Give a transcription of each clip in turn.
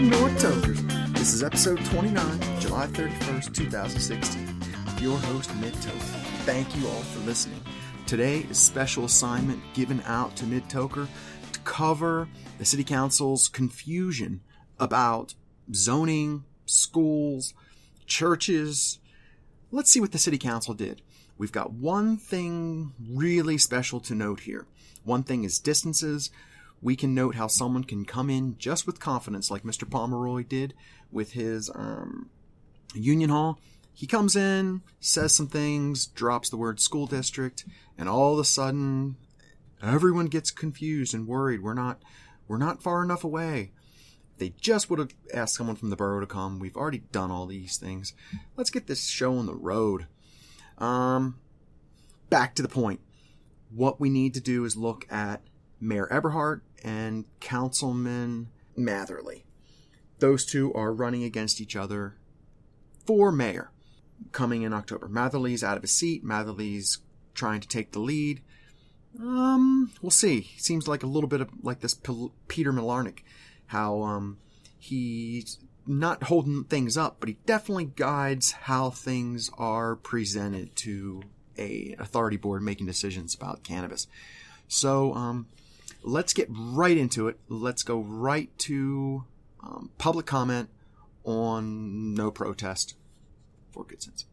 North Tokers. This is episode 29, July 31st, 2016. With your host, Mid Toker. Thank you all for listening. Today is special assignment given out to Mid Toker to cover the City Council's confusion about zoning, schools, churches. Let's see what the City Council did. We've got one thing really special to note here. One thing is distances. We can note how someone can come in just with confidence, like Mr. Pomeroy did with his um, Union Hall. He comes in, says some things, drops the word school district, and all of a sudden, everyone gets confused and worried. We're not, we're not far enough away. They just would have asked someone from the borough to come. We've already done all these things. Let's get this show on the road. Um, back to the point. What we need to do is look at Mayor Eberhart and Councilman Matherly. Those two are running against each other for mayor coming in October. Matherly's out of his seat. Matherly's trying to take the lead. Um, we'll see. Seems like a little bit of like this Peter Mlynarik, how um he's not holding things up, but he definitely guides how things are presented to a authority board making decisions about cannabis. So um, let's get right into it. Let's go right to um, public comment on no protest for good sense.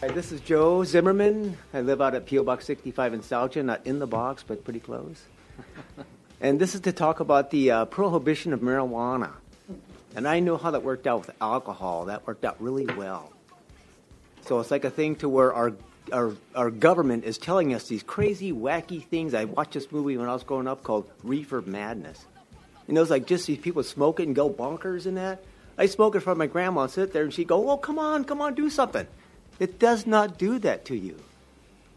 Hi, this is Joe Zimmerman. I live out at PO Box 65 in Nostalgia, not in the box, but pretty close. And this is to talk about the uh, prohibition of marijuana. And I know how that worked out with alcohol. That worked out really well. So it's like a thing to where our our, our government is telling us these crazy, wacky things. I watched this movie when I was growing up called Reefer Madness. And it was like just these people smoke it and go bonkers and that. I smoke it for my grandma and sit there and she'd go, Oh, come on, come on, do something. It does not do that to you.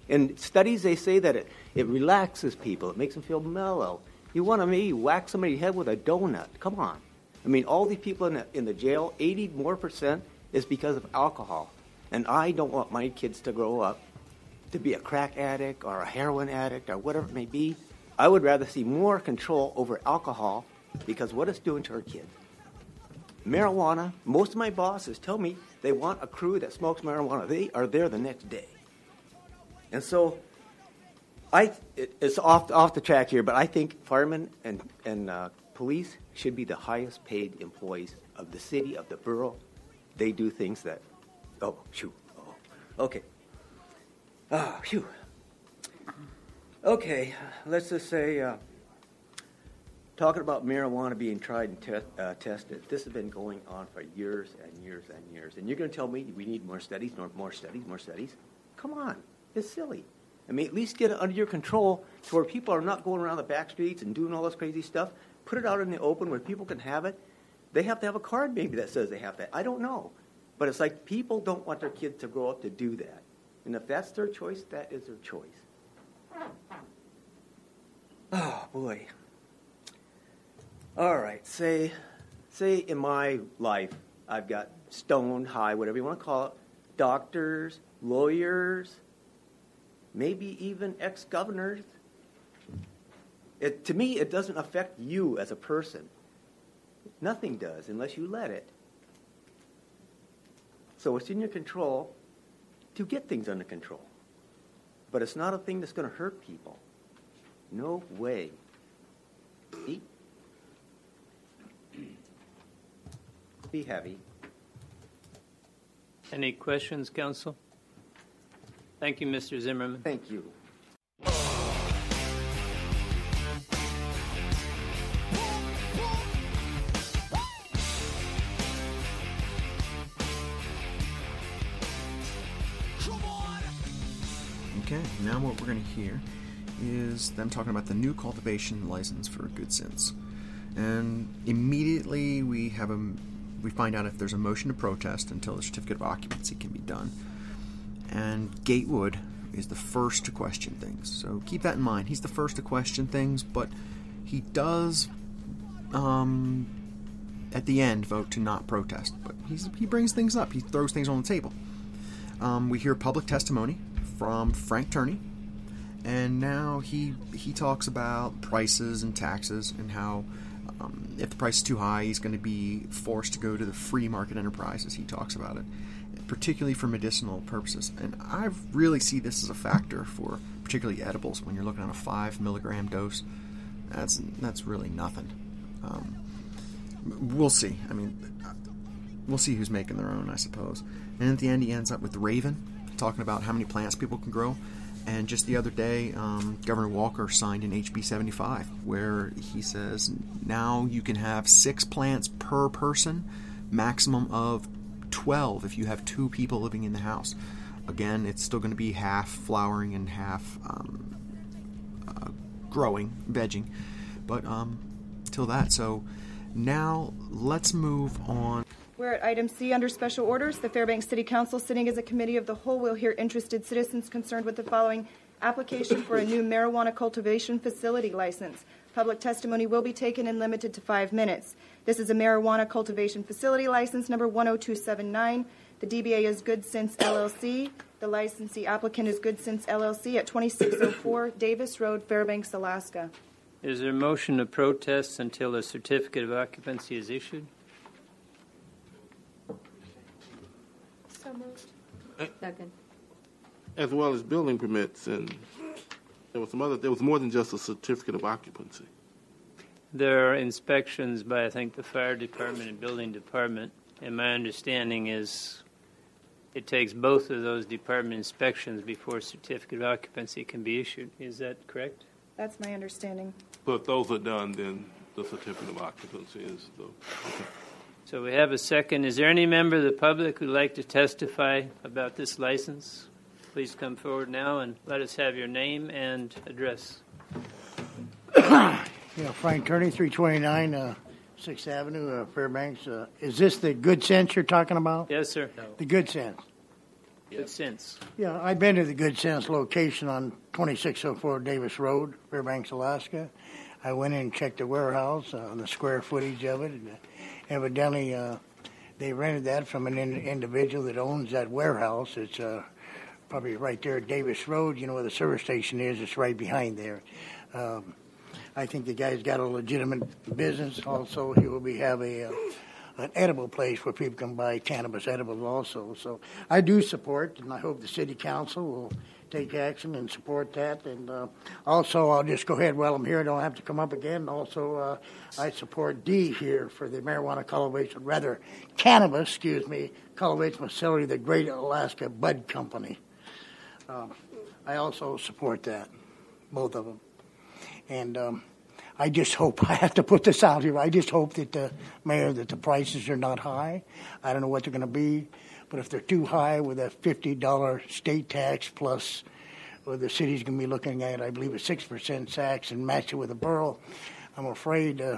In studies, they say that it, it relaxes people, it makes them feel mellow. You want to maybe whack somebody's head with a donut. Come on. I mean, all these people in the, in the jail, 80 more percent is because of alcohol. And I don't want my kids to grow up to be a crack addict or a heroin addict or whatever it may be. I would rather see more control over alcohol because what it's doing to our kids. Marijuana, most of my bosses tell me they want a crew that smokes marijuana. They are there the next day. And so, I it, it's off off the track here, but I think firemen and and uh, police should be the highest paid employees of the city of the borough. They do things that, oh shoot, oh, okay, ah, phew. Okay, let's just say. Uh, talking about marijuana being tried and te- uh, tested, this has been going on for years and years and years. And you're going to tell me we need more studies, more, more studies, more studies? Come on, it's silly. I mean, at least get it under your control to where people are not going around the back streets and doing all this crazy stuff. Put it out in the open where people can have it. They have to have a card maybe that says they have that. I don't know. But it's like people don't want their kids to grow up to do that. And if that's their choice, that is their choice. Oh, boy. All right, say, say in my life, I've got stone high, whatever you want to call it, doctors, lawyers, maybe even ex governors. To me, it doesn't affect you as a person. Nothing does unless you let it. So it's in your control to get things under control. But it's not a thing that's going to hurt people. No way. See? be heavy. Any questions, Council? Thank you, Mr. Zimmerman. Thank you. Okay, now what we're going to hear is them talking about the new cultivation license for Good Sense. And immediately we have a we find out if there's a motion to protest until the certificate of occupancy can be done. And Gatewood is the first to question things. So keep that in mind. He's the first to question things, but he does um, at the end vote to not protest. But he brings things up. He throws things on the table. Um, we hear public testimony from Frank Turney, and now he he talks about prices and taxes and how um, if the price is too high, he's going to be forced to go to the free market enterprises. He talks about it, particularly for medicinal purposes. And I really see this as a factor for particularly edibles when you're looking at a five milligram dose. That's that's really nothing. Um, we'll see. I mean, we'll see who's making their own, I suppose. And at the end, he ends up with Ravin, talking about how many plants people can grow. And just the other day, um, Governor Walker signed an HB 75 where he says now you can have six plants per person, maximum of 12 if you have two people living in the house. Again, it's still going to be half flowering and half um, uh, growing, vegging, but um, till that. So now let's move on. We're at item C under special orders. The Fairbanks City Council, sitting as a committee of the whole, will hear interested citizens concerned with the following application for a new marijuana cultivation facility license. Public testimony will be taken and limited to five minutes. This is a marijuana cultivation facility license number 10279. The DBA is Good Sense LLC. The licensee applicant is Good Sense LLC at 2604 Davis Road, Fairbanks, Alaska. Is there a motion to protest until a certificate of occupancy is issued? So moved. Uh, Second. as well as building permits, and there was some other. There was more than just a certificate of occupancy. There are inspections by, I think, the fire department and building department, and my understanding is it takes both of those department inspections before a certificate of occupancy can be issued. Is that correct? That's my understanding. But if those are done, then the certificate of occupancy is the. So we have a second. Is there any member of the public who'd like to testify about this license? Please come forward now and let us have your name and address. Yeah, Frank Turney, 329 uh, 6th Avenue, uh, Fairbanks. Uh, is this the Good Sense you're talking about? Yes, sir. The Good Sense. Good sense. Yeah, I've been to the Good Sense location on 2604 Davis Road, Fairbanks, Alaska. I went in and checked the warehouse uh, on the square footage of it. And, uh, evidently, uh, they rented that from an in- individual that owns that warehouse. It's uh, probably right there at Davis Road. You know where the service station is. It's right behind there. Um, I think the guy's got a legitimate business. Also, he will be have a uh, an edible place where people can buy cannabis edibles also. So I do support, and I hope the city council will take action and support that. And uh, also, I'll just go ahead while I'm here. I don't have to come up again. Also, uh, I support D here for the marijuana cultivation, rather cannabis, excuse me, cultivation facility, the Great Alaska Bud Company. Um, I also support that, both of them. And um, I just hope I have to put this out here. I just hope that the mayor that the prices are not high. I don't know what they're going to be, but if they're too high with a fifty dollar state tax plus, well, the city's going to be looking at I believe a six percent tax and match it with a borough. I'm afraid. Uh,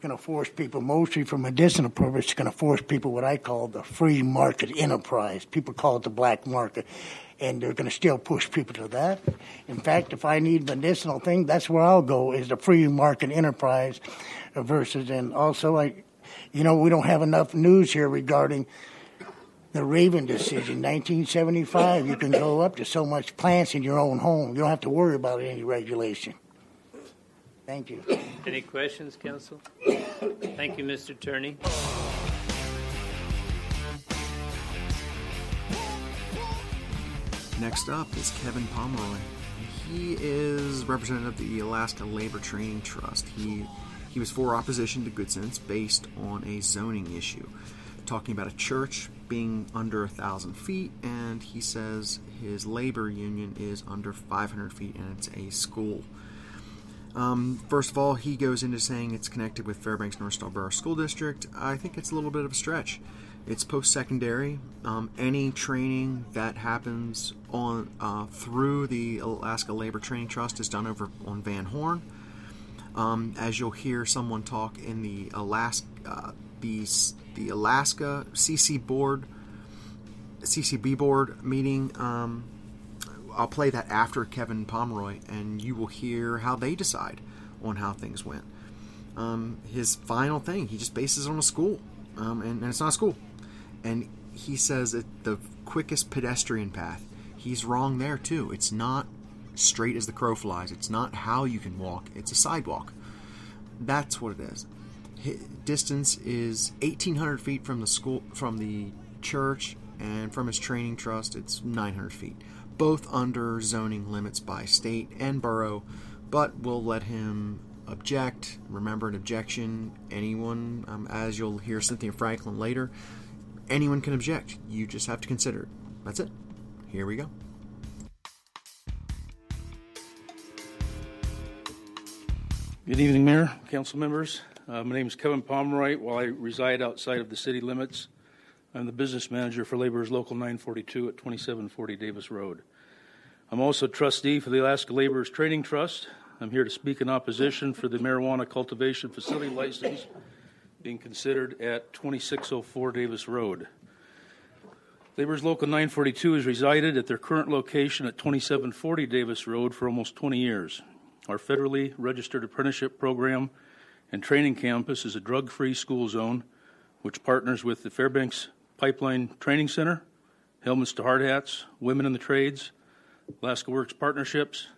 going to force people, mostly for medicinal purposes, going to force people what I call the free market enterprise. People call it the black market. And they're going to still push people to that. In fact, if I need medicinal thing, that's where I'll go is the free market enterprise versus, and also, I, you know, we don't have enough news here regarding the Ravin decision, 1975. You can go up to so much plants in your own home. You don't have to worry about any regulation. Thank you. Any questions, council? Thank you, Mr. Turney. Next up is Kevin Pomeroy. He is representative of the Alaska Labor Training Trust. He he was for opposition to Good Sense based on a zoning issue, talking about a church being under a thousand feet, and he says his labor union is under 500 feet, and it's a school. Um, first of all, he goes into saying it's connected with Fairbanks North Star Borough School District. I think it's a little bit of a stretch. It's post-secondary. Um, any training that happens on uh, through the Alaska Labor Training Trust is done over on Van Horn. Um, as you'll hear someone talk in the Alaska, uh, the the Alaska CC board, CCB board meeting. Um, I'll play that after Kevin Pomeroy, and you will hear how they decide on how things went. um, his final thing. He just bases on a school, um, and, and it's not a school. And he says that the quickest pedestrian path. He's wrong there too. It's not straight as the crow flies. It's not how you can walk. It's a sidewalk. That's what it is. Distance is 1,800 feet from the school, from the church, and from his training trust, it's 900 feet. Both under zoning limits by state and borough, but we'll let him object. Remember, an objection, anyone, um, as you'll hear Cynthia Franklin later, anyone can object. You just have to consider it. That's it. Here we go. Good evening, Mayor, council members. Uh, my name is Kevin Pomeroy. While I reside outside of the city limits, I'm the business manager for Laborers Local 942 at 2740 Davis Road. I'm also trustee for the Alaska Laborers Training Trust. I'm here to speak in opposition for the marijuana cultivation facility license being considered at 2604 Davis Road. Laborers Local 942 has resided at their current location at 2740 Davis Road for almost 20 years. Our federally registered apprenticeship program and training campus is a drug free school zone which partners with the Fairbanks Pipeline Training Center, Helmets to Hard Hats, Women in the Trades, Alaska Works Partnerships,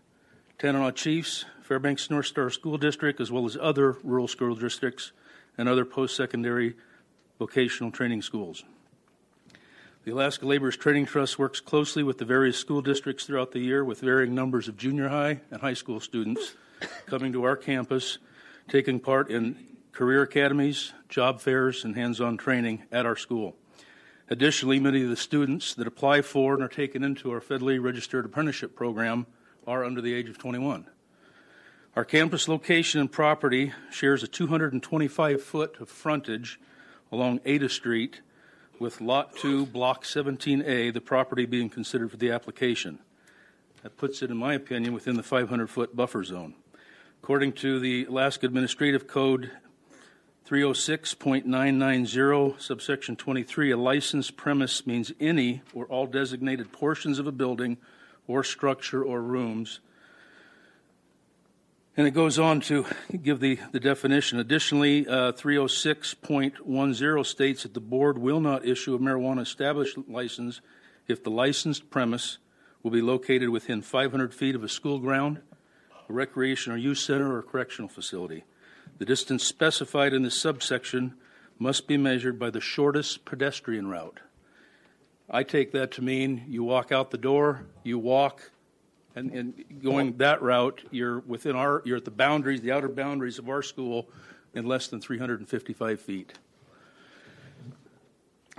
Tanana Chiefs, Fairbanks North Star School District, as well as other rural school districts and other post secondary vocational training schools. The Alaska Laborers Training Trust works closely with the various school districts throughout the year with varying numbers of junior high and high school students coming to our campus, taking part in career academies, job fairs, and hands on training at our school. Additionally, many of the students that apply for and are taken into our federally registered apprenticeship program are under the age of 21. Our campus location and property shares a 225 foot of frontage along Ada Street with Lot 2, Block 17A, the property being considered for the application. That puts it, in my opinion, within the 500 foot buffer zone. According to the Alaska Administrative Code 306.990, subsection 23, a licensed premise means any or all designated portions of a building or structure or rooms. And it goes on to give the, the definition. Additionally, uh, 306.10 states that the board will not issue a marijuana establishment license if the licensed premise will be located within 500 feet of a school ground, a recreation or youth center, or correctional facility. The distance specified in this subsection must be measured by the shortest pedestrian route. I take that to mean you walk out the door, you walk, and, and going that route, you're within our, you're at the boundaries, the outer boundaries of our school in less than 355 feet.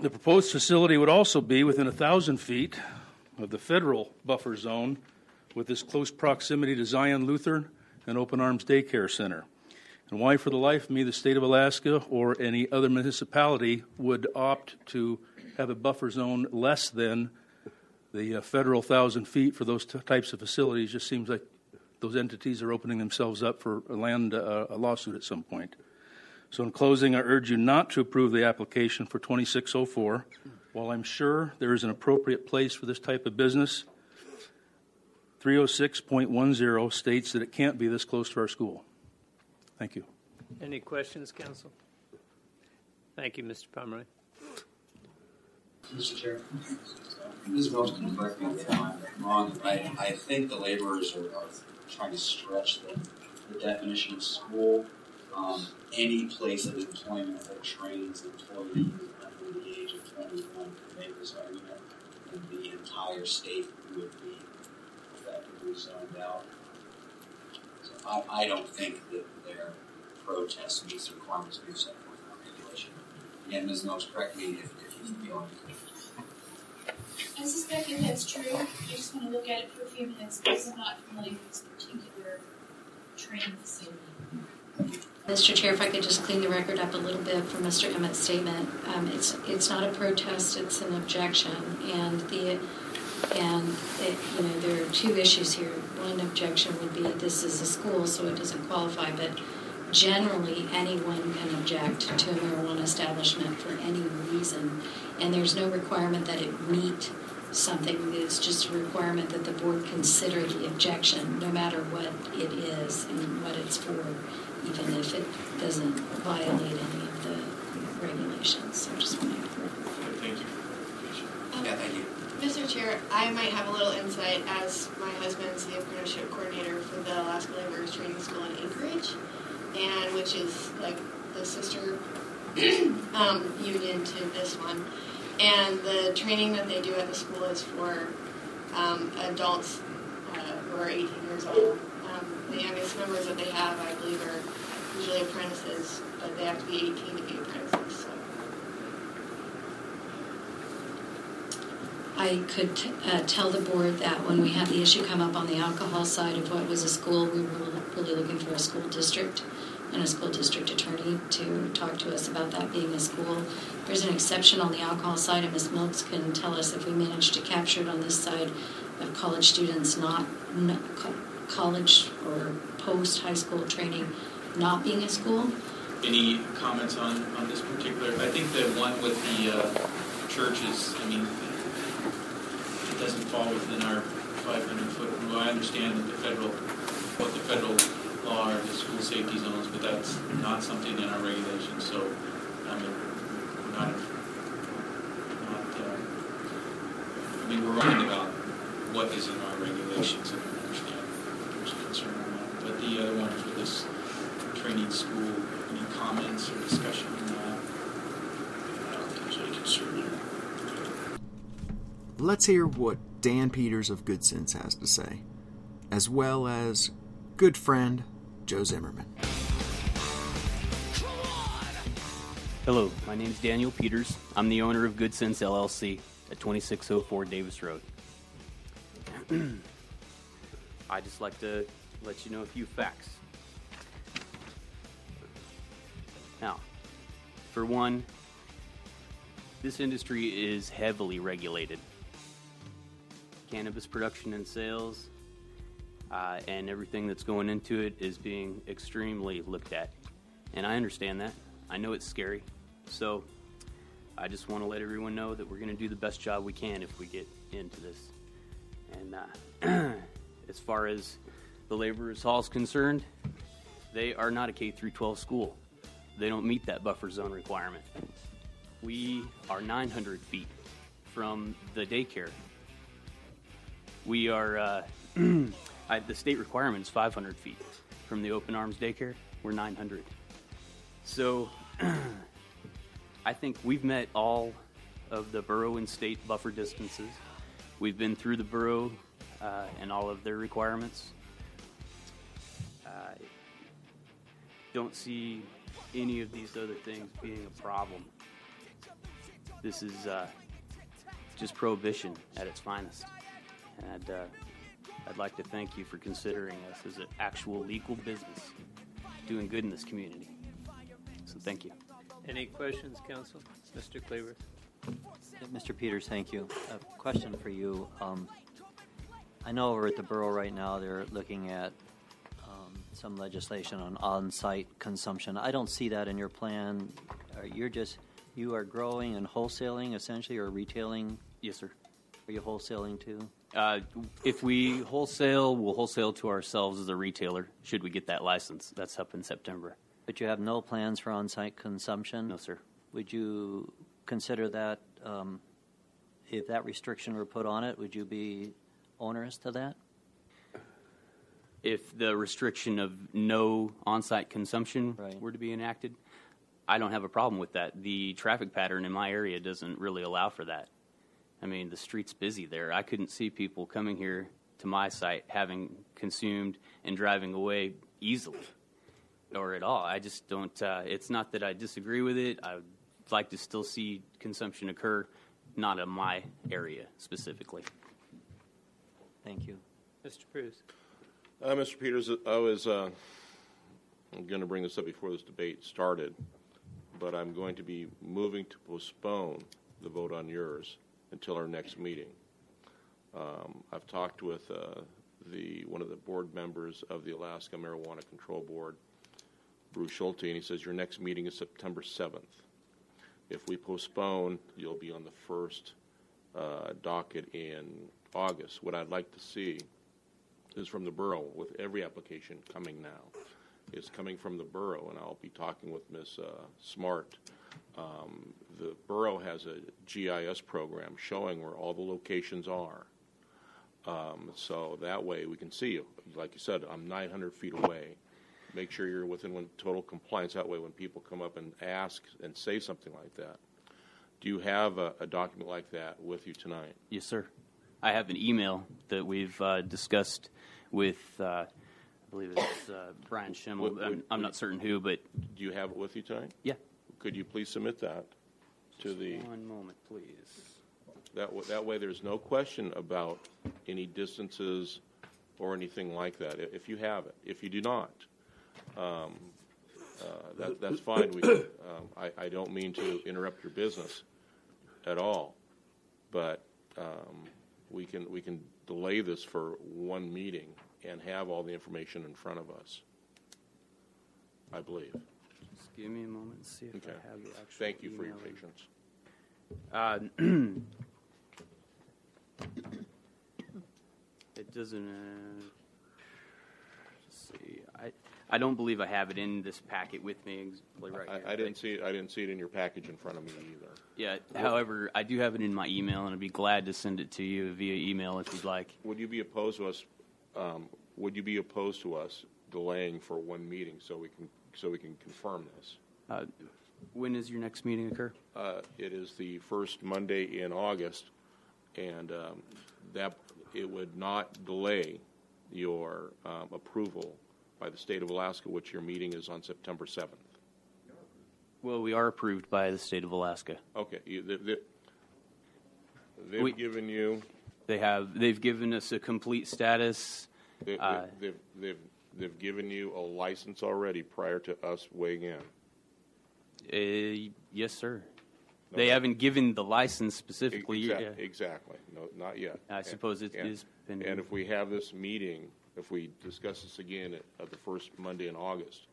The proposed facility would also be within 1,000 feet of the federal buffer zone with this close proximity to Zion Lutheran and Open Arms Daycare Center. And why, for the life of me, the state of Alaska or any other municipality would opt to have a buffer zone less than the uh, federal 1,000 feet for those t- types of facilities just seems like those entities are opening themselves up for a land uh, a lawsuit at some point. So, in closing, I urge you not to approve the application for 2604. While I'm sure there is an appropriate place for this type of business, 306.10 states that it can't be this close to our school. Thank you. Any questions, council? Thank you, Mr. Pomeroy. Mr. Chair, Ms. Correct I'm wrong. I, I think the laborers are, are trying to stretch the, the definition of school. Um, any place of employment that trains employees under the age of 21 to make this argument, and the entire state would be effectively zoned out. So I, I don't think that their protest meets the requirements we've set forth in our regulation. Again, Ms. Milks, correct me if, if I suspect that that's true. I just want to look at it for a few minutes because I'm not familiar with this particular training facility. Mr. Chair, if I could just clean the record up a little bit for Mr. Emmett's statement. Um, it's, it's not a protest, it's an objection. And the, and it, you know, there are two issues here. One objection would be this is a school, so it doesn't qualify, but generally anyone can object to a marijuana establishment for any reason. And there's no requirement that it meet something. It's just a requirement that the board consider the objection, no matter what it is and what it's for, even if it doesn't violate any of the regulations. So I just want to. Thank you. Yeah, thank you. Mr. Chair, I might have a little insight as my husband's the apprenticeship coordinator for the Alaska Laborers Training School in Anchorage, and which is like the sister um, union to this one. And the training that they do at the school is for um, adults uh, who are 18 years old. Um, the youngest members that they have, I believe, are usually apprentices, but they have to be 18 to be apprentices. So. I could t- uh, tell the board that when we had the issue come up on the alcohol side of what was a school, we were really looking for a school district and a school district attorney to talk to us about that being a school. There's an exception on the alcohol side, and Ms. Milks can tell us if we managed to capture it on this side of college students not, not co- college or post high school training not being a school. Any comments on, on this particular? I think the one with the uh, churches, I mean, it doesn't fall within our 500 foot rule. I understand that the federal, what the federal law the school safety zones, but that's not something in our regulations. So, I mean, we're not, not uh, I mean, we're writing about what is in our regulations, and I understand there's concern on that. But the other one for this training school, any comments or discussion on that? I don't think there's any concern there. Let's hear what Dan Peters of Good Sense has to say, as well as good friend Joe Zimmerman. Hello, my name is Daniel Peters. I'm the owner of Good Sense LLC at 2604 Davis Road. I'd just like to let you know a few facts. Now, for one, this industry is heavily regulated. Cannabis production and sales uh, and everything that's going into it is being extremely looked at. And I understand that. I know it's scary. So I just want to let everyone know that we're going to do the best job we can if we get into this. And uh, as far as the laborers hall is concerned, they are not a K through 12 school. They don't meet that buffer zone requirement. We are 900 feet from the daycare. We are, uh, I, the state requirement is 500 feet from the open arms daycare. We're 900. So I think we've met all of the borough and state buffer distances. We've been through the borough uh, and all of their requirements. I don't see any of these other things being a problem. This is uh, just prohibition at its finest. And uh, I'd like to thank you for considering us as an actual legal business doing good in this community. So thank you. Any questions, council? Mr. Cleaver? Mr. Peters, thank you. A question for you. Um, I know over at the borough right now they're looking at um, some legislation on on-site consumption. I don't see that in your plan. You're just you are growing and wholesaling essentially, or retailing. Yes, sir. Are you wholesaling too? Uh, if we wholesale, we'll wholesale to ourselves as a retailer. Should we get that license? That's up in September. But you have no plans for on-site consumption. No, sir. Would you consider that um, if that restriction were put on it? Would you be onerous to that? If the restriction of no on-site consumption Right. were to be enacted, I don't have a problem with that. The traffic pattern in my area doesn't really allow for that. I mean, the street's busy there. I couldn't see people coming here to my site having consumed and driving away easily or at all. I just don't. Uh, it's not that I disagree with it. I would like to still see consumption occur, not in my area specifically. Thank you. Mr. Pruhs? Uh, Mr. Peters, I was uh, going to bring this up before this debate started, but I'm going to be moving to postpone the vote on yours until our next meeting. Um, I've talked with uh, the one of the board members of the Alaska Marijuana Control Board, Bruce Schulte, and he says your next meeting is September 7th. If we postpone, you'll be on the first uh, docket in August. What I'd like to see is from the borough, with every application coming now, is coming from the borough, and I'll be talking with Ms. Uh, Smart. Um, the borough has a GIS program showing where all the locations are. Um, so that way we can see you. Like you said, I'm 900 feet away. Make sure you're within total compliance. That way, when people come up and ask and say something like that, do you have a, a document like that with you tonight? Yes, sir. I have an email that we've uh, discussed with, uh, believe it's uh, Brian Schimmel. Would- I'm, would- I'm not certain who, but Do you have it with you tonight? Yeah. Could you please submit that to the? one moment, please. That, that way, there's no question about any distances or anything like that, i- if you have it. If you do not, um, uh, that, that's fine. We, um, I, I don't mean to interrupt your business at all, but um, we can, we can delay this for one meeting and have all the information in front of us, I believe. Just give me a moment and see if Okay. I have the actual Thank you for your email. patience. Uh, it doesn't. Uh, let's see, I I don't believe I have it in this packet with me exactly right here. I, I didn't see it, I didn't see it in your package in front of me either. Yeah. However, I do have it in my email, and I'd be glad to send it to you via email if you'd like. Would you be opposed to us, um, would you be opposed to us delaying for one meeting so we can, so we can confirm this? Uh, when does your next meeting occur? Uh, It is the first Monday in August, and um, that, it would not delay your um, approval by the state of Alaska, which your meeting is on September 7th. Well, we are approved by the state of Alaska. Okay, you- they- they- they've We- given you, They have. They've given us a complete status. they- Uh, they- they've, they've, they've given you a license already prior to us weighing in. Uh, yes, sir. They haven't given the license specifically. Exac- yeah. Exactly, no, not yet. I suppose it And- is pending. And if we have this meeting, if we discuss this again at, at the first Monday in August,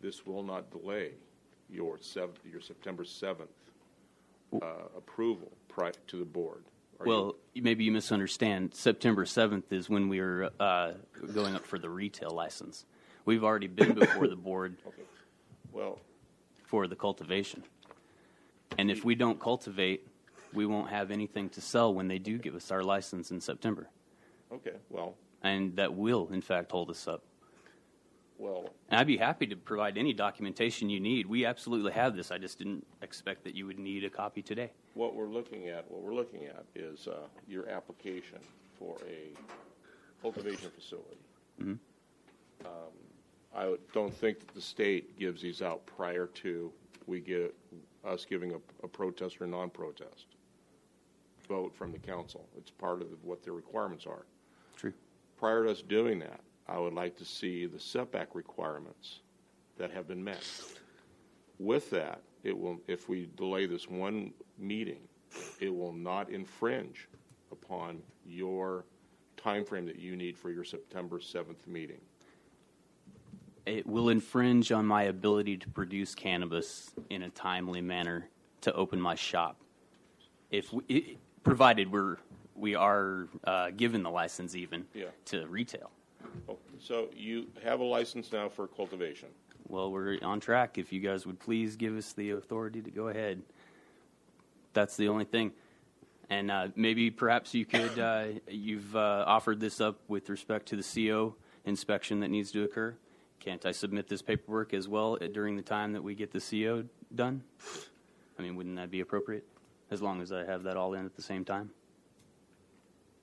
this will not delay your seventh, your September seventh, uh, approval prior to the board. Are you- Well, maybe you misunderstand. September 7th is when we are uh, going up for the retail license. We've already been before the board Well, for the cultivation. And if we don't cultivate, we won't have anything to sell when they do give us our license in September. okay, well, And that will, in fact, hold us up. well, And I'd be happy to provide any documentation you need. We absolutely have this. I just didn't expect that you would need a copy today. What we're looking at, what we're looking at is, uh, your application for a cultivation facility. Mhm. Um, I would- don't think that the state gives these out prior to we get, us giving a, a protest or non-protest vote from the council. It's part of what their requirements are. True. Prior to us doing that, I would like to see the setback requirements that have been met. With that, it will, if we delay this one meeting, it will not infringe upon your timeframe that you need for your September 7th meeting. It will infringe on my ability to produce cannabis in a timely manner to open my shop. If we, i provided we're we are uh, given the license even Yeah. to retail. Oh, So you have a license now for cultivation. Well, we're on track. If you guys would please give us the authority to go ahead. That's the only thing. And uh, maybe perhaps you could, uh, you've uh, offered this up with respect to the CO inspection that needs to occur. Can't I submit this paperwork as well uh, during the time that we get the CO done? I mean, wouldn't that be appropriate? As long as I have that all in at the same time?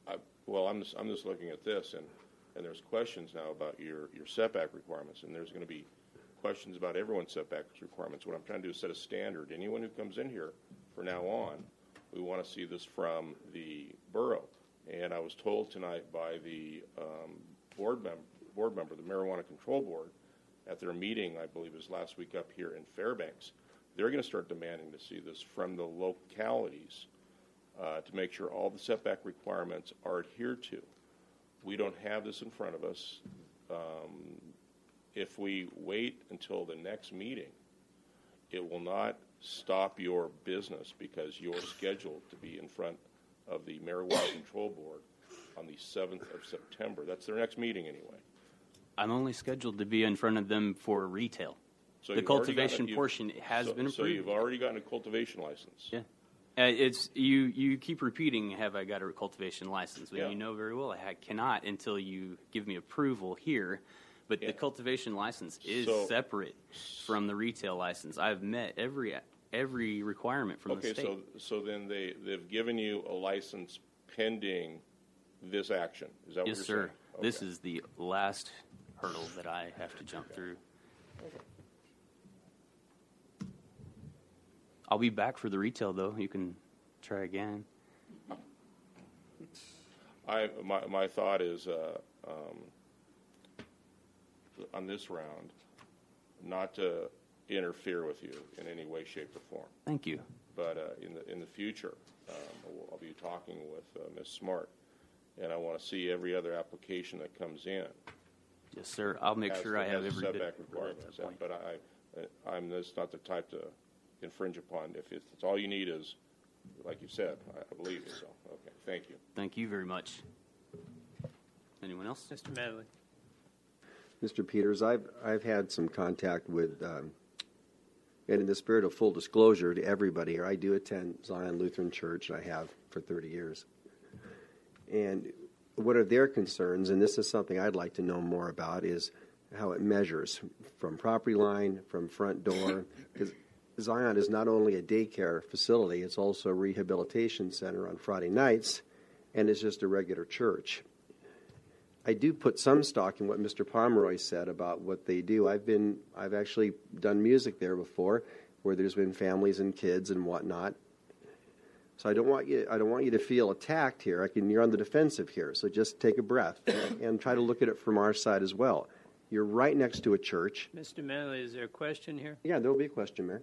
I, well, I'm just, I'm just looking at this, and, and there's questions now about your, your setback requirements, and there's going to be questions about everyone's setback requirements. What I'm trying to do is set a standard. Anyone who comes in here from now on, we want to see this from the borough. And I was told tonight by the um, board member, board member, the Marijuana Control Board, at their meeting, I believe it was last week up here in Fairbanks, they're going to start demanding to see this from the localities uh, to make sure all the setback requirements are adhered to. We don't have this in front of us. Um, If we wait until the next meeting, it will not stop your business because you're scheduled to be in front of the Marijuana Control Board on the 7th of September. That's their next meeting, anyway. I'm only scheduled to be in front of them for retail. So the you've already gotten cultivation a- portion has so- been So you've already gotten a cultivation license. Yeah. Uh, it's you. You keep repeating, "Have I got a cultivation license?" When Yeah. you know very well I ha- cannot until you give me approval here. But the cultivation license is So- separate from the retail license. I've met every every requirement from Okay, the state. Okay, so, so then they, they've given you a license pending this action. Is that what you're saying? yes, saying? sir. This is the last hurdle that I have to jump through. I'll be back for the retail, though. You can try again. I, my, my thought is, uh, um, on this round, not to interfere with you in any way, shape, or form. Thank you. But uh, in the in the future, um, I'll- I'll be talking with uh, Ms. Smart, and I want to see every other application that comes in. Yes, sir. I'll make has- sure I that have has every bit setback of requirements. And- But I, I, I'm that's not the type to infringe upon. If it's, it's all you need is, like you said, I, I believe you. So okay, thank you. Thank you very much. Anyone else? Mr. Medley. Mr. Peters, I've, I've had some contact with, um, and in the spirit of full disclosure to everybody here, I do attend Zion Lutheran Church, and I have for 30 years. And what are their concerns, and this is something I'd like to know more about, is how it measures from property line, from front door. Because Zion is not only a daycare facility, it's also a rehabilitation center on Friday nights, and it's just a regular church. I do put some stock in what Mr. Pomeroy said about what they do. I've been, I've actually done music there before, where there's been families and kids and whatnot. So I don't want you, I don't want you to feel attacked here. I can, you're on the defensive here. So just take a breath and, try to look at it from our side as well. You're right next to a church. Mr. Manley, is there a question here? Yeah, there will be a question, Mayor.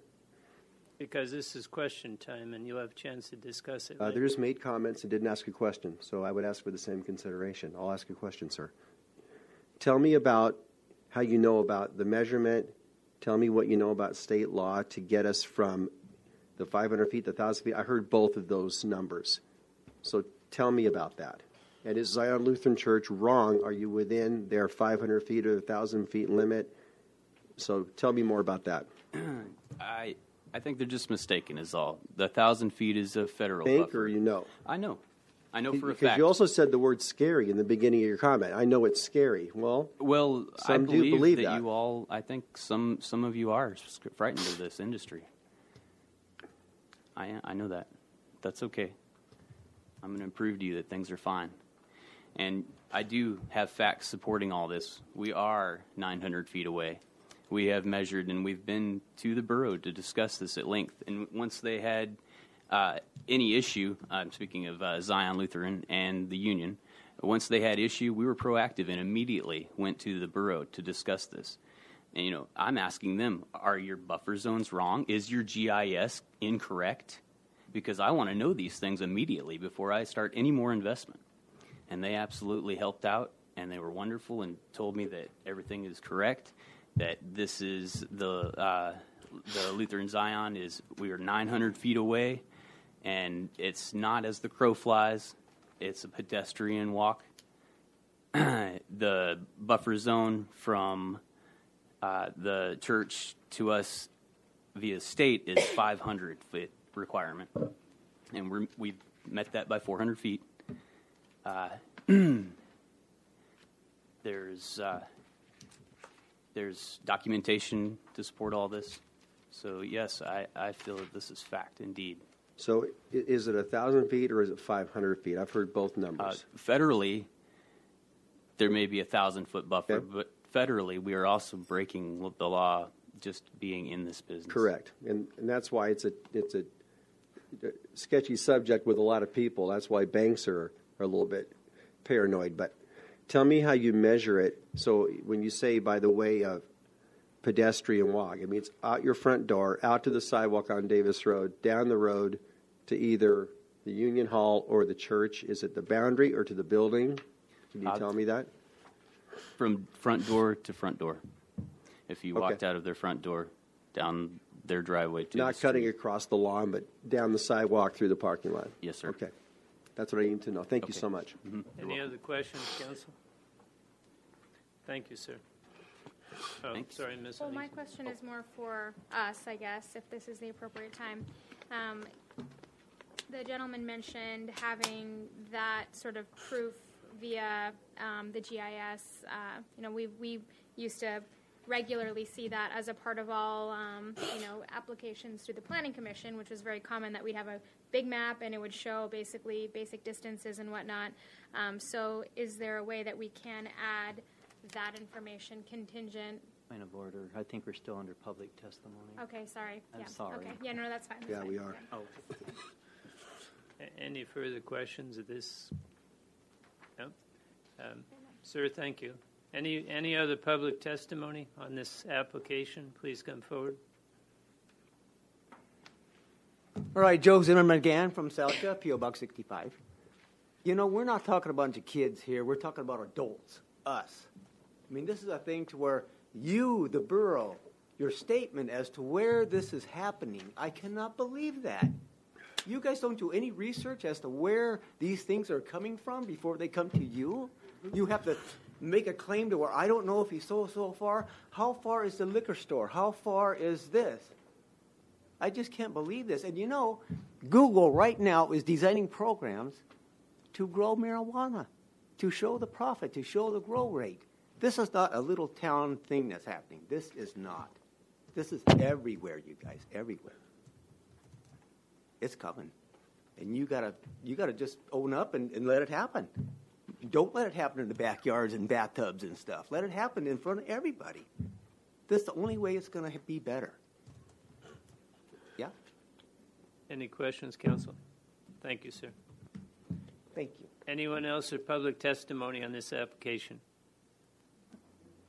Because this is question time, and you'll have a chance to discuss it. Uh, later. Others made comments and didn't ask a question, so I would ask for the same consideration. I'll ask a question, sir. Tell me about how you know about the measurement. Tell me what you know about state law to get us from the 500 feet, the 1,000 feet. I heard both of those numbers. So tell me about that. And is Zion Lutheran Church wrong? Are you within their 500 feet or 1,000 feet limit? So tell me more about that. I I think they're just mistaken. Is all. The thousand feet is a federal Think buffer. or you know? I know. I know for a Because fact. you also said the word scary in the beginning of your comment. I know it's scary. Well, well, I some do believe, believe that, that. you all. I think some some of you are frightened of this industry. I I know that. That's okay. I'm going to prove to you that things are fine. And I do have facts supporting all this. We are 900 feet away. We have measured and we've been to the borough to discuss this at length. And once they had uh, any issue, I'm speaking of uh, Zion Lutheran and the union, once they had issue, we were proactive and immediately went to the borough to discuss this. And, you know, I'm asking them, are your buffer zones wrong? Is your GIS incorrect? Because I want to know these things immediately before I start any more investment and they absolutely helped out and they were wonderful and told me that everything is correct that this is the uh, the lutheran zion is we are 900 feet away and it's not as the crow flies. It's a pedestrian walk. The buffer zone from uh, the church to us via state is 500 foot requirement. And we're, we've met that by 400 feet. Uh, there's uh, there's documentation to support all this. So yes, I, I feel that this is fact indeed. so is it a thousand feet or is it 500 feet? I've heard both Uh, numbers. federally, there may be a thousand foot buffer, Okay. but federally, we are also breaking the law just being in this business. Correct, and, and that's why it's a it's a sketchy subject with a lot of people. That's why banks are, are a little bit paranoid. But tell me how you measure it. So when you say by the way of pedestrian walk, I mean it's out your front door, out to the sidewalk on Davis Road, down the road to either the Union Hall or the church. Is it the boundary or to the building? Can you Uh, tell me that? From front door to front door. If you Okay. walked out of their front door, down their driveway to Not the cutting across the lawn, but down the sidewalk through the parking lot. Yes, sir. Okay. That's what I need to know. Thank you so much. Any other questions, council? Thank you, sir. Oh, Thanks. sorry, Ms. Well, my Huntington. question is more for us, I guess, if this is the appropriate time. Um, the gentleman mentioned having that sort of proof via um, the GIS. Uh, you know, we we used to regularly see that as a part of all um, you know applications to the planning commission, which was very common. That we'd have a big map and it would show basically basic distances and whatnot. Um, so, is there a way that we can add that information contingent Point of order. I think we're still under public testimony. Okay, sorry. I'm yeah. sorry. Okay. Yeah, no, that's fine. That's Yeah, fine. we are. Oh. Any further questions of this? No? Um, Sir, thank you. Any, any other public testimony on this application? Please come forward. All right, Joe Zimmerman again from Salcha, P.O. Box 65. You know, we're not talking about a bunch of kids here. We're talking about adults, us. I mean, this is a thing to where you, the borough, your statement as to where this is happening, I cannot believe that. You guys don't do any research as to where these things are coming from before they come to you? You have to make a claim to where I don't know if he sold so far. How far is the liquor store? How far is this? I just can't believe this. And you know, Google right now is designing programs to grow marijuana, to show the profit, to show the grow rate. This is not a little town thing that's happening. This is not. This is everywhere, you guys, everywhere. It's coming. And you gotta you gotta just own up and, and let it happen. Don't let it happen in the backyards and bathtubs and stuff. Let it happen in front of everybody. That's the only way it's gonna be better. Yeah? Any questions, council? Thank you, sir. Thank you. Anyone else or public testimony on this application?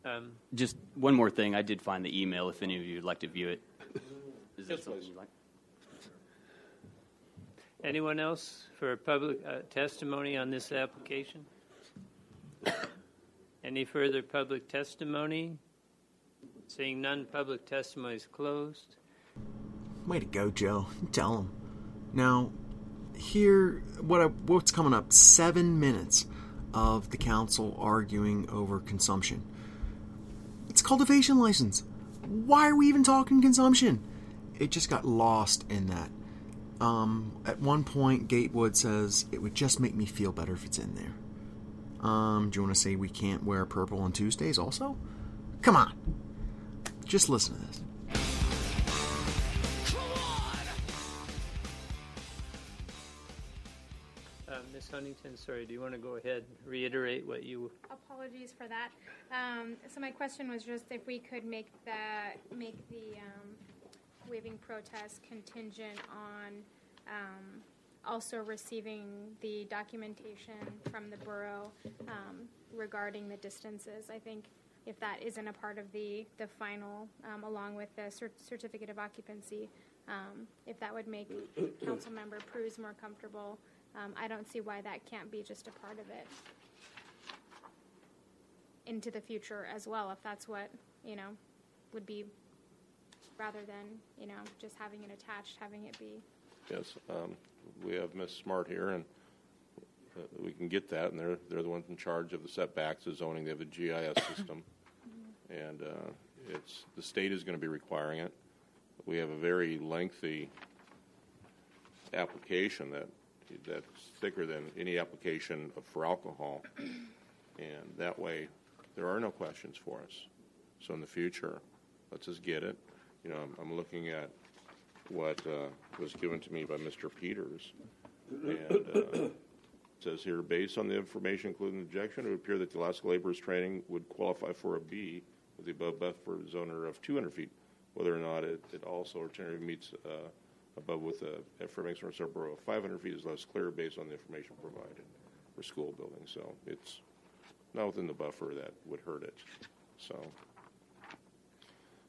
Um, Just one more thing. I did find the email if any of you would like to view it. Is that Yes, something please. you'd like? Anyone else for public uh, testimony on this application? Any further public testimony? Seeing none, public testimony is closed. Way to go, Joe. Tell him. Now, here, what I, what's coming up? Seven minutes of the council arguing over consumption. It's a cultivation license. Why are we even talking consumption? It just got lost in that. Um, at one point, Gatewood says it would just make me feel better if it's in there. Um, do you want to say we can't wear purple on Tuesdays also? Come on. Just listen to this. Uh, Ms. Huntington, sorry, do you want to go ahead and reiterate what you Apologies for that. Um, so my question was just if we could make the make the um, waiving protest contingent on um, also receiving the documentation from the borough um, regarding the distances. I think if that isn't a part of the the final, um, along with the cer- certificate of occupancy, um, if that would make Councilmember Cruz more comfortable, um, I don't see why that can't be just a part of it into the future as well, if that's what, you know, would be, rather than, you know, just having it attached, having it be. Yes, um, we have Ms. Smart here, and uh, we can get that, and they're, they're the ones in charge of the setbacks, the zoning, they have a GIS system, and uh, it's, the state is going to be requiring it. We have a very lengthy application that, that's thicker than any application for alcohol, and that way, there are no questions for us. So in the future, let's just get it. You know, I'm, looking at what uh, was given to me by Mr. Peters, and uh, it says here, based on the information including the objection, it would appear that the Alaska Laborers Training would qualify for a B with the above buffer zoner of 200 feet, whether or not it, it also generally meets uh, above with the information from Borough of 500 feet is less clear based on the information provided for school buildings. So it's not within the buffer that would hurt it. So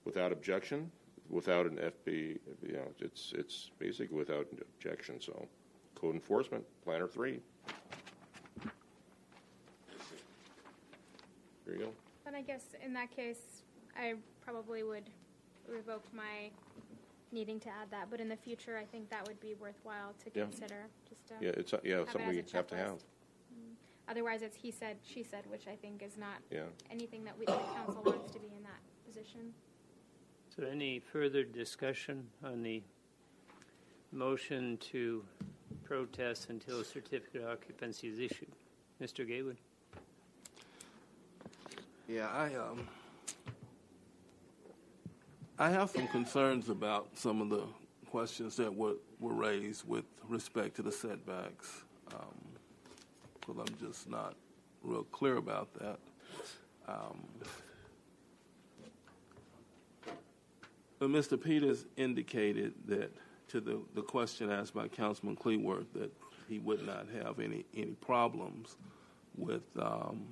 without objection, without an FB, you know, it's it's basically without objection. So, code enforcement, planner three. There you go. Then I guess in that case, I probably would revoke my needing to add that, but in the future, I think that would be worthwhile to Yeah. consider. Just to Yeah, it's, uh, yeah, something as we a have to checklist. have. Mm. Otherwise, it's he said, she said, which I think is not Yeah. anything that we, the council wants to be in that position. So any further discussion on the motion to protest until a certificate of occupancy is issued? Mr. Gatewood? Yeah, I um, I have some concerns about some of the questions that were, were raised with respect to the setbacks. Um, because I'm just not real clear about that. Um, but Mr. Peters indicated that to the, the question asked by Councilman Cleworth that he would not have any, any problems with um,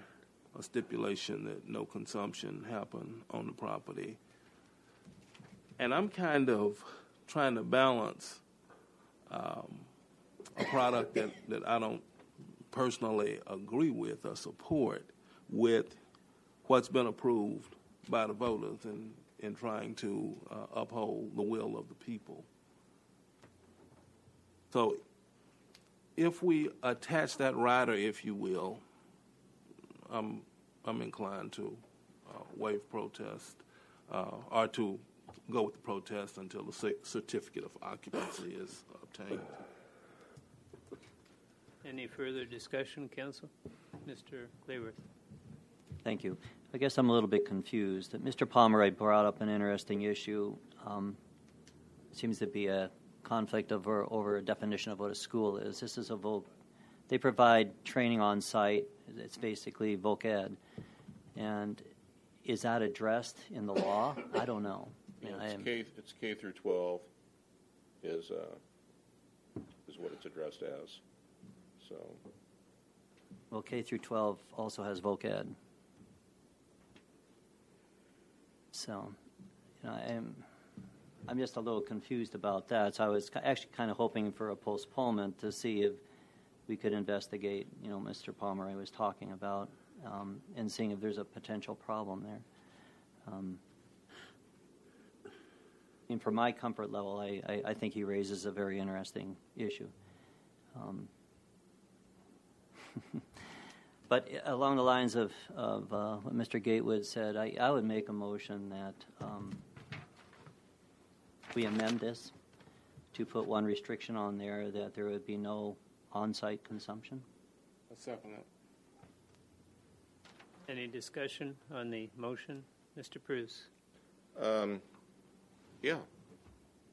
a stipulation that no consumption happen on the property. And I'm kind of trying to balance um, a product that, that I don't personally agree with or support with what's been approved by the voters in, in trying to uh, uphold the will of the people. So if we attach that rider, if you will, I'm, I'm inclined to uh, waive protest uh, or to go with the protest until the cer- certificate of occupancy is obtained. Any further discussion, council? Mr. Cleworth? Thank you. I guess I'm a little bit confused. Mr. Pomeroy brought up an interesting issue. Um, seems to be a conflict over, over a definition of what a school is. This is a voc. They provide training on site. It's basically voc ed, and is that addressed in the law? I don't know. I mean, I It's am- K, it's K through 12 is, uh, is what it's addressed as. So, Well, K through 12 also has voc ed. So, you know, I'm, I'm just a little confused about that. So I was actually kind of hoping for a postponement to see if we could investigate, you know, Mr. Pomeroy was talking about, um, and seeing if there's a potential problem there. Um, and for my comfort level, I, I, I think he raises a very interesting issue. Um, but along the lines of, of uh, what Mr. Gatewood said, I, I would make a motion that um, we amend this to put one restriction on there that there would be no on site consumption. I second it. Any discussion on the motion? Mr. Pruhs? um, yeah.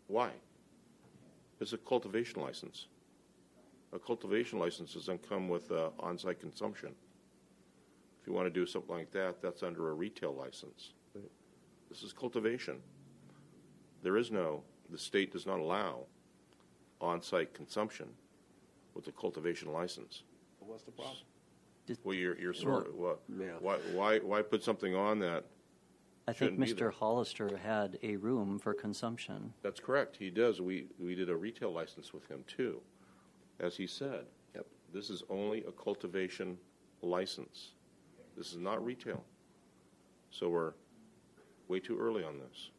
Why? It's a cultivation license. A cultivation license doesn't come with uh, on-site consumption. If you want to do something like that, that's under a retail license. This is cultivation. There is no, the state does not allow on-site consumption with a cultivation license. What's the problem? Well, you're, you're sort of, what, why, why, why put something on that I think shouldn't be there? Mr. Hollister had a room for consumption. That's correct. He does. We we did a retail license with him too, as he said. Yep. This is only a cultivation license. This is not retail. So we're way too early on this.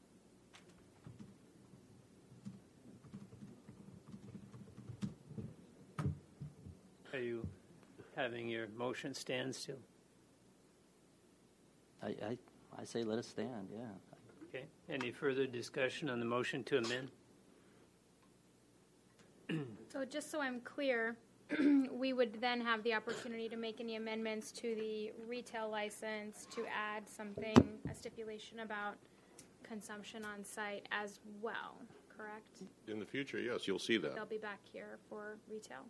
Are you having your motion stand still? I, I, I say let it stand, yeah. Okay. Any further discussion on the motion to amend? So just so I'm clear, we would then have the opportunity to make any amendments to the retail license to add something, a stipulation about consumption on site as well, correct? In the future, yes, you'll see that. They'll be back here for retail.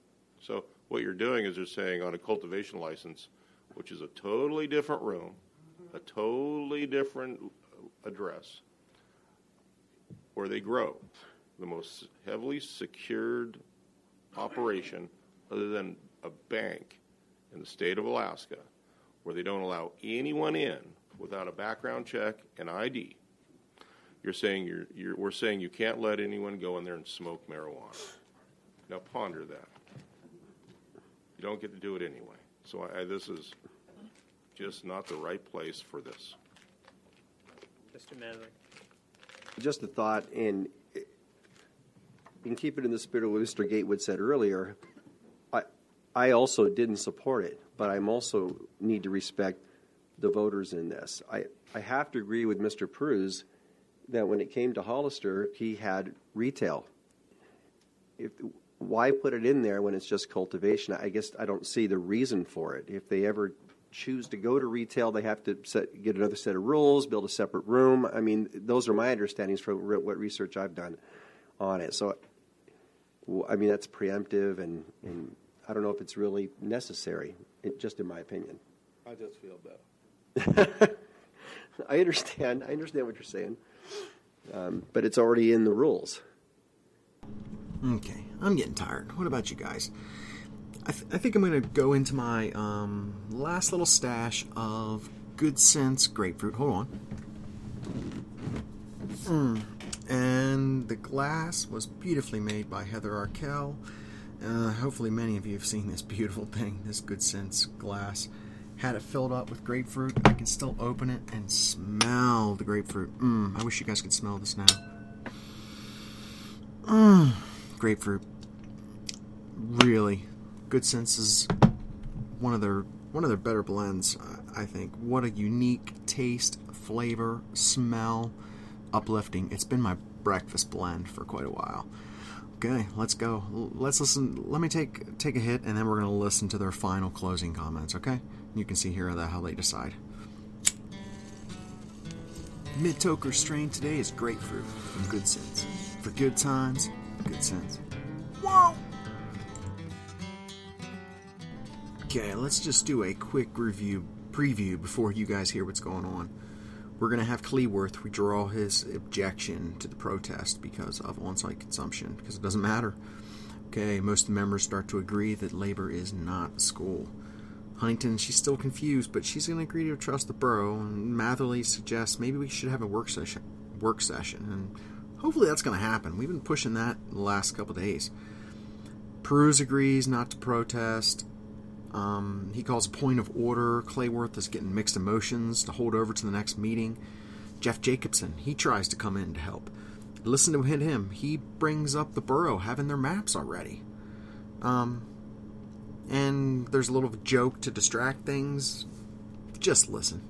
So what you're doing is you're saying on a cultivation license, which is a totally different room, a totally different address, where they grow, the most heavily secured operation other than a bank in the state of Alaska, where they don't allow anyone in without a background check and ID. You're saying you're, you're, we're saying you can't let anyone go in there and smoke marijuana. Now ponder that. You don't get to do it anyway. So I, I, this is just not the right place for this. Mr. Manley? Just a thought, and and keep it in the spirit of what Mr. Gatewood said earlier, I, also didn't support it, but I'm also need to respect the voters in this. I, I have to agree with Mr. Pruhs that when it came to Hollister, he had retail. If, why put it in there when it's just cultivation? I guess I don't see the reason for it. If they ever choose to go to retail, they have to set, get another set of rules, build a separate room. I mean, those are my understandings from what research I've done on it. So, I mean, that's preemptive, and, and I don't know if it's really necessary, it, just in my opinion. I just feel better. I understand. I understand what you're saying, um, but it's already in the rules. Okay, I'm getting tired. What about you guys? I, th- I think I'm going to go into my um, last little stash of Good Sense grapefruit. Hold on. Mm. And the glass was beautifully made by Heather Arkell. Uh, hopefully, many of you have seen this beautiful thing, this Good Sense glass. Had it filled up with grapefruit. I can still open it and smell the grapefruit. Mm, I wish you guys could smell this now. Mm, grapefruit. Really, Good Sense is one of their one of their better blends. I think. What a unique taste, flavor, smell, uplifting. It's been my breakfast blend for quite a while. Okay, let's go. Let's listen. Let me take take a hit, and then we're going to listen to their final closing comments. Okay, you can see here how they decide. Mid Toker strain today is grapefruit Good Sense. For good times, good sense. Whoa! Okay, let's just do a quick review preview before you guys hear what's going on. We're going to have Cleworth withdraw his objection to the protest because of on site consumption, because it doesn't matter. Okay, most members start to agree that labor is not a school. Huntington, she's still confused, but she's going to agree to trust the borough. And Matherly suggests maybe we should have a work session. Work session, and hopefully that's going to happen. We've been pushing that the last couple days. Pruhs agrees not to protest. Um, he calls a point of order. Cleworth is getting mixed emotions to hold over to the next meeting. Jeff Jacobson, he tries to come in to help. Listen to him. He brings up the borough having their maps already. Um, and there's a little joke to distract things. Just listen.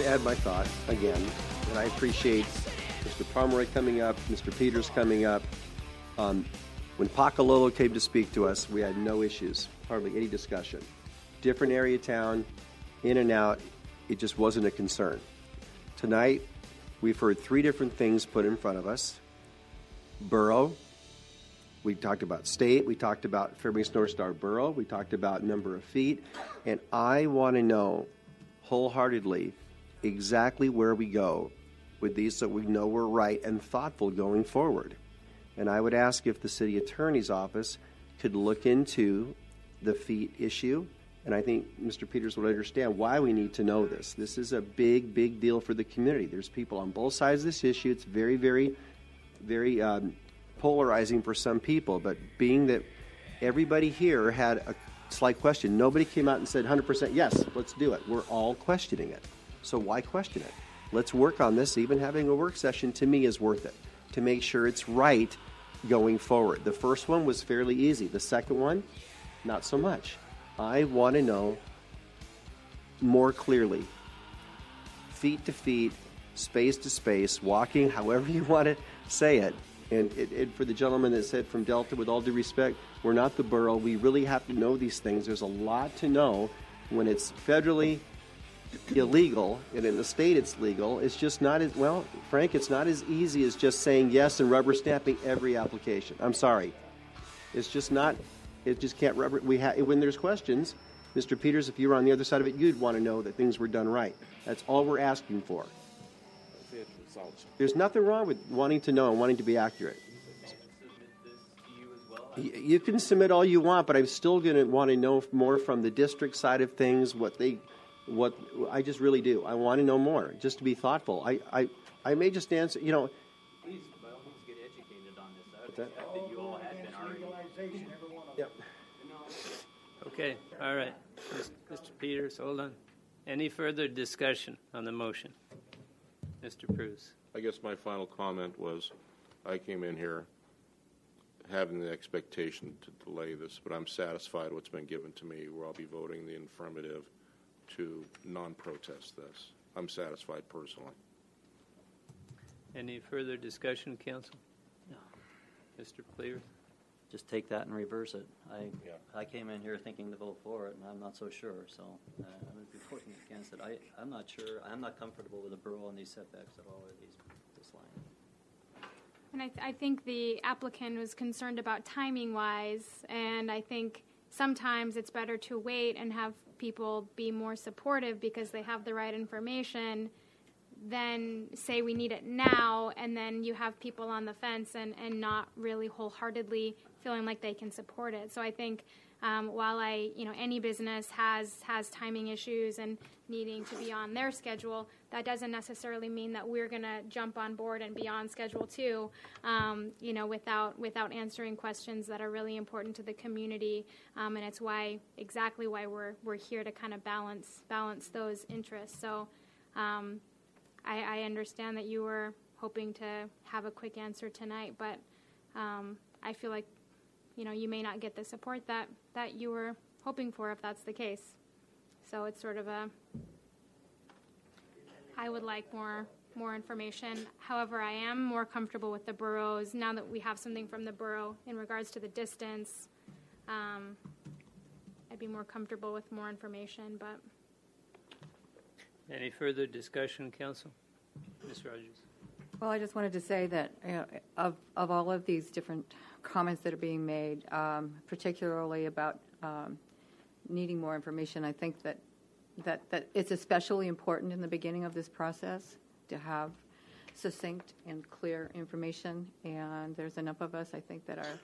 To add my thoughts again, and I appreciate Mr. Pomeroy coming up, Mr. Peters coming up. Um, when Pakalolo came to speak to us, we had no issues, hardly any discussion. Different area town, in and out, it just wasn't a concern. Tonight, we've heard three different things put in front of us borough, we talked about state, we talked about Fairbanks North Star Borough, we talked about number of feet, and I want to know wholeheartedly exactly where we go with these so we know we're right and thoughtful going forward. And I would ask if the city attorney's office could look into the feet issue. And I think Mr. Peters would understand why we need to know this. This is a big, big deal for the community. There's people on both sides of this issue. It's very, very, very um, polarizing for some people. But being that everybody here had a slight question, nobody came out and said 100% yes, let's do it. We're all questioning it. So why question it? Let's work on this. Even having a work session to me is worth it to make sure it's right going forward. The first one was fairly easy. The second one, not so much. I want to know more clearly, feet to feet, space to space, walking, however you want to say it. And it, it, for the gentleman that said from Delta, with all due respect, we're not the borough. We really have to know these things. There's a lot to know when it's federally illegal, and in the state it's legal. It's just not as well, Frank. It's not as easy as just saying yes and rubber stamping every application. I'm sorry, it's just not. It just can't rubber. We have when there's questions, Mr. Peters. If you were on the other side of it, you'd want to know that things were done right. That's all we're asking for. There's nothing wrong with wanting to know and wanting to be accurate. You can submit all you want, but I'm still going to want to know more from the district side of things, what they what I just really do. I want to know more, just to be thoughtful. I, I, I may just answer, you know. Please, by all means, get educated on this. I that? that you all had been already. Yep. Okay, all right. Mr. Peters, hold on. Any further discussion on the motion? Mr. Pruhs. I guess my final comment was I came in here having the expectation to delay this, but I'm satisfied what's been given to me, where I'll be voting the affirmative to non-protest this. I'm satisfied personally. Any further discussion, council? No. Mr. Cleworth? Just take that and reverse it. I I came in here thinking to vote for it, and I'm not so sure. So uh, I would be voting against it. I I'm not sure. I'm not comfortable with the borough on these setbacks at all, or these this line. And I, th- I think the applicant was concerned about timing wise, and I think sometimes it's better to wait and have people be more supportive because they have the right information than say we need it now and then you have people on the fence and, and not really wholeheartedly feeling like they can support it. So I think um, while I, you know, any business has has timing issues and needing to be on their schedule, that doesn't necessarily mean that we're going to jump on board and be on schedule too, um, you know, without without answering questions that are really important to the community. Um, and it's why exactly why we're we're here to kind of balance balance those interests. So. Um, I, I understand that you were hoping to have a quick answer tonight, but um, I feel like you know you may not get the support that that you were hoping for if that's the case. So it's sort of a I would like more more information. However, I am more comfortable with the boroughs now that we have something from the borough in regards to the distance. Um, I'd be more comfortable with more information, but. Any further discussion, council? Ms. Rogers. Well, I just wanted to say that you know, of of all of these different comments that are being made, um, particularly about um, needing more information, I think that that that it's especially important in the beginning of this process to have succinct and clear information. And there's enough of us, I think, that are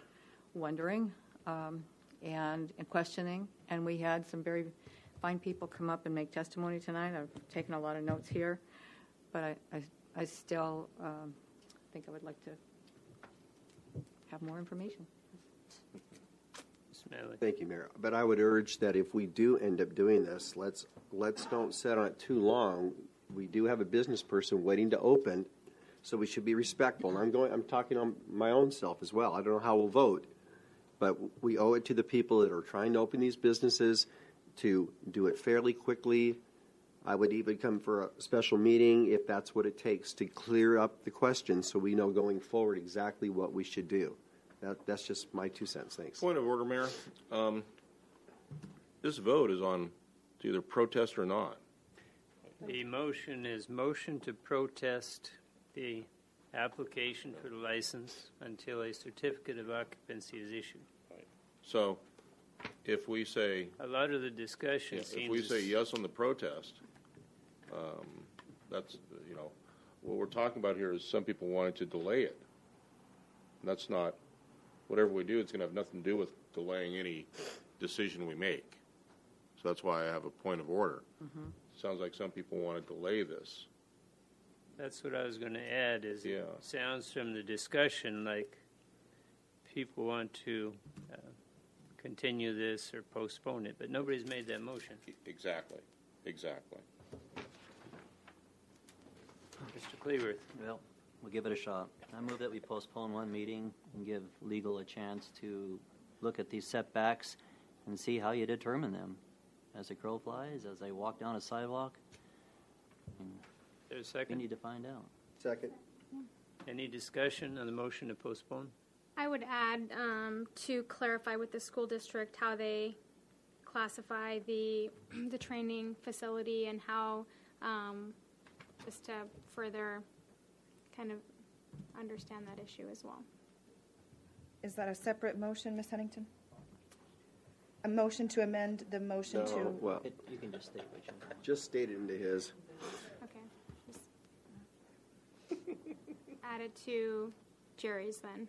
wondering um, and, and questioning. And we had some very fine people come up and make testimony tonight. I've taken a lot of notes here, but I, I, I still um, think I would like to have more information. Thank you, Mayor. But I would urge that if we do end up doing this, let's let's don't sit on it too long. We do have a business person waiting to open, so we should be respectful. And I'm going. I'm talking on my own self as well. I don't know how we'll vote, but we owe it to the people that are trying to open these businesses to do it fairly quickly. I would even come for a special meeting if that's what it takes to clear up the questions so we know going forward exactly what we should do. That, that's just my two cents. Thanks. Point of order, Mayor. Um, this vote is on to either protest or not. The motion is motion to protest the application for the license until a certificate of occupancy is issued. So, if we say A lot of the discussion Yeah, seems If we say yes on the protest, um, that's, you know, what we're talking about here is some people wanting to delay it. And that's not, whatever we do, it's going to have nothing to do with delaying any decision we make. So that's why I have a point of order. Mhm. Sounds like some people want to delay this. That's what I was going to add. Is Yeah. it sounds from the discussion like people want to uh, continue this or postpone it, but nobody's made that motion. Exactly, exactly. Mr. Cleworth. Well, we'll give it a shot. I move that we postpone one meeting and give legal a chance to look at these setbacks and see how you determine them. As a crow flies, as they walk down a sidewalk. And There's a second. We need to find out. Second. Any discussion on the motion to postpone? I would add um, to clarify with the school district how they classify the the training facility and how um, just to further kind of understand that issue as well. Is that a separate motion, Ms. Huntington? A motion to amend the motion No, to. well, You can just state what you just state it into his. Okay. Just add it to Jerry's then.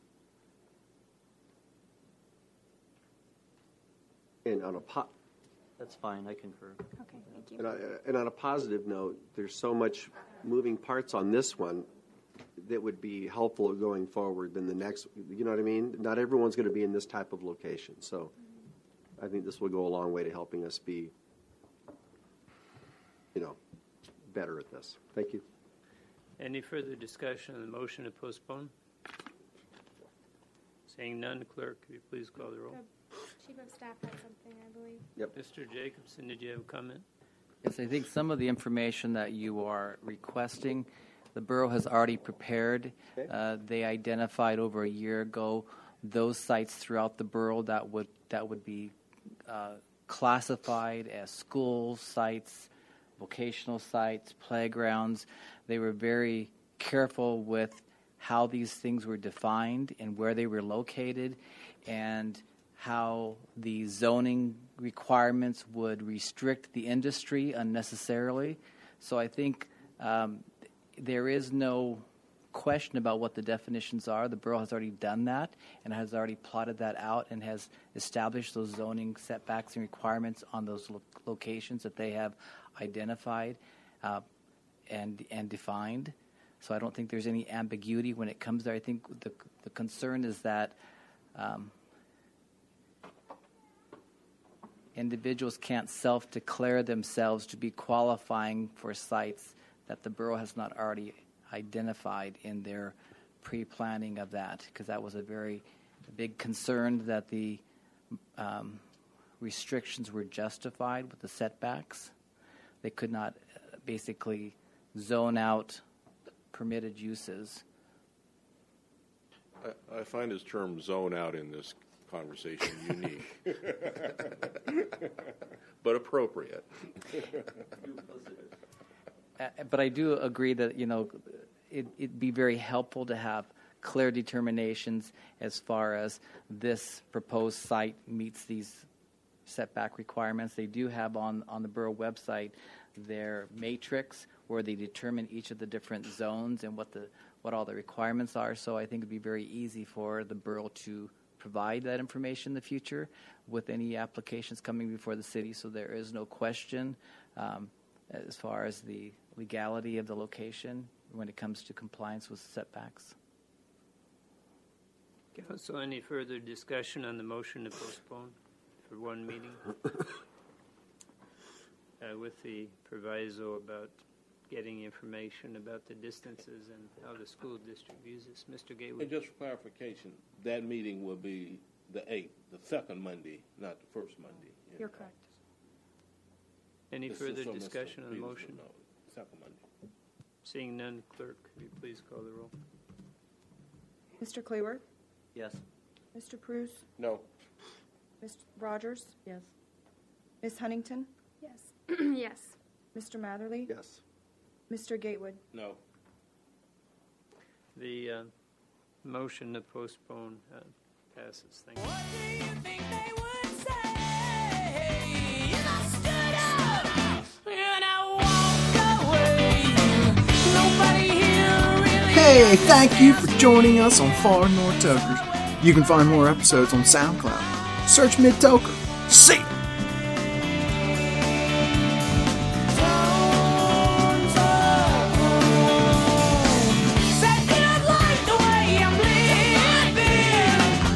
And on a po- That's fine. I concur. Okay, thank you. and, I, and on a positive note, there's so much moving parts on this one that would be helpful going forward than the next. You know what I mean? Not everyone's going to be in this type of location, so I think this will go a long way to helping us be, you know, better at this. Thank you. Any further discussion on the motion to postpone? Seeing none, clerk, could you please call the roll? Chief of Staff had something, I believe. Yep. Mr. Jacobson, did you have a comment? Yes, I think some of the information that you are requesting, the borough has already prepared. Uh, they identified over a year ago those sites throughout the borough that would that would be uh, classified as school sites, vocational sites, playgrounds. They were very careful with how these things were defined and where they were located, and how the zoning requirements would restrict the industry unnecessarily. So I think um, there is no question about what the definitions are. The borough has already done that and has already plotted that out and has established those zoning setbacks and requirements on those lo- locations that they have identified uh, and and defined. So I don't think there's any ambiguity when it comes there. I think the the concern is that. Um, individuals can't self declare themselves to be qualifying for sites that the borough has not already identified in their pre planning of that, because that was a very big concern that the um, restrictions were justified with the setbacks. They could not uh, basically zone out permitted uses. I, I find his term zone out in this conversation unique, but appropriate. Uh, but I do agree that you know it, it'd be very helpful to have clear determinations as far as this proposed site meets these setback requirements. They do have on on the borough website their matrix where they determine each of the different zones and what the what all the requirements are. So I think it'd be very easy for the borough to provide that information in the future with any applications coming before the city. So there is no question um, as far as the legality of the location when it comes to compliance with setbacks. Council, any further discussion on the motion to postpone for one meeting? Uh, with the proviso about getting information about the distances and how the school district views this. Mr. And just for clarification, that meeting will be the eighth, the second Monday, not the first Monday. You're correct. Any This further so discussion on the motion? would know. Second Monday. Seeing none, clerk, could you please call the roll? Mr. Cleworth? Yes. Mr. Pruhs? No. Ms. Rogers? Yes. Ms. Huntington? Yes. yes. Mr. Matherly? Yes. Mr. Gatewood? No. The uh, motion to postpone uh, passes. Thank you. Hey, thank you for joining us on Far North Tokers. You can find more episodes on SoundCloud. Search Mid Toker. See ya!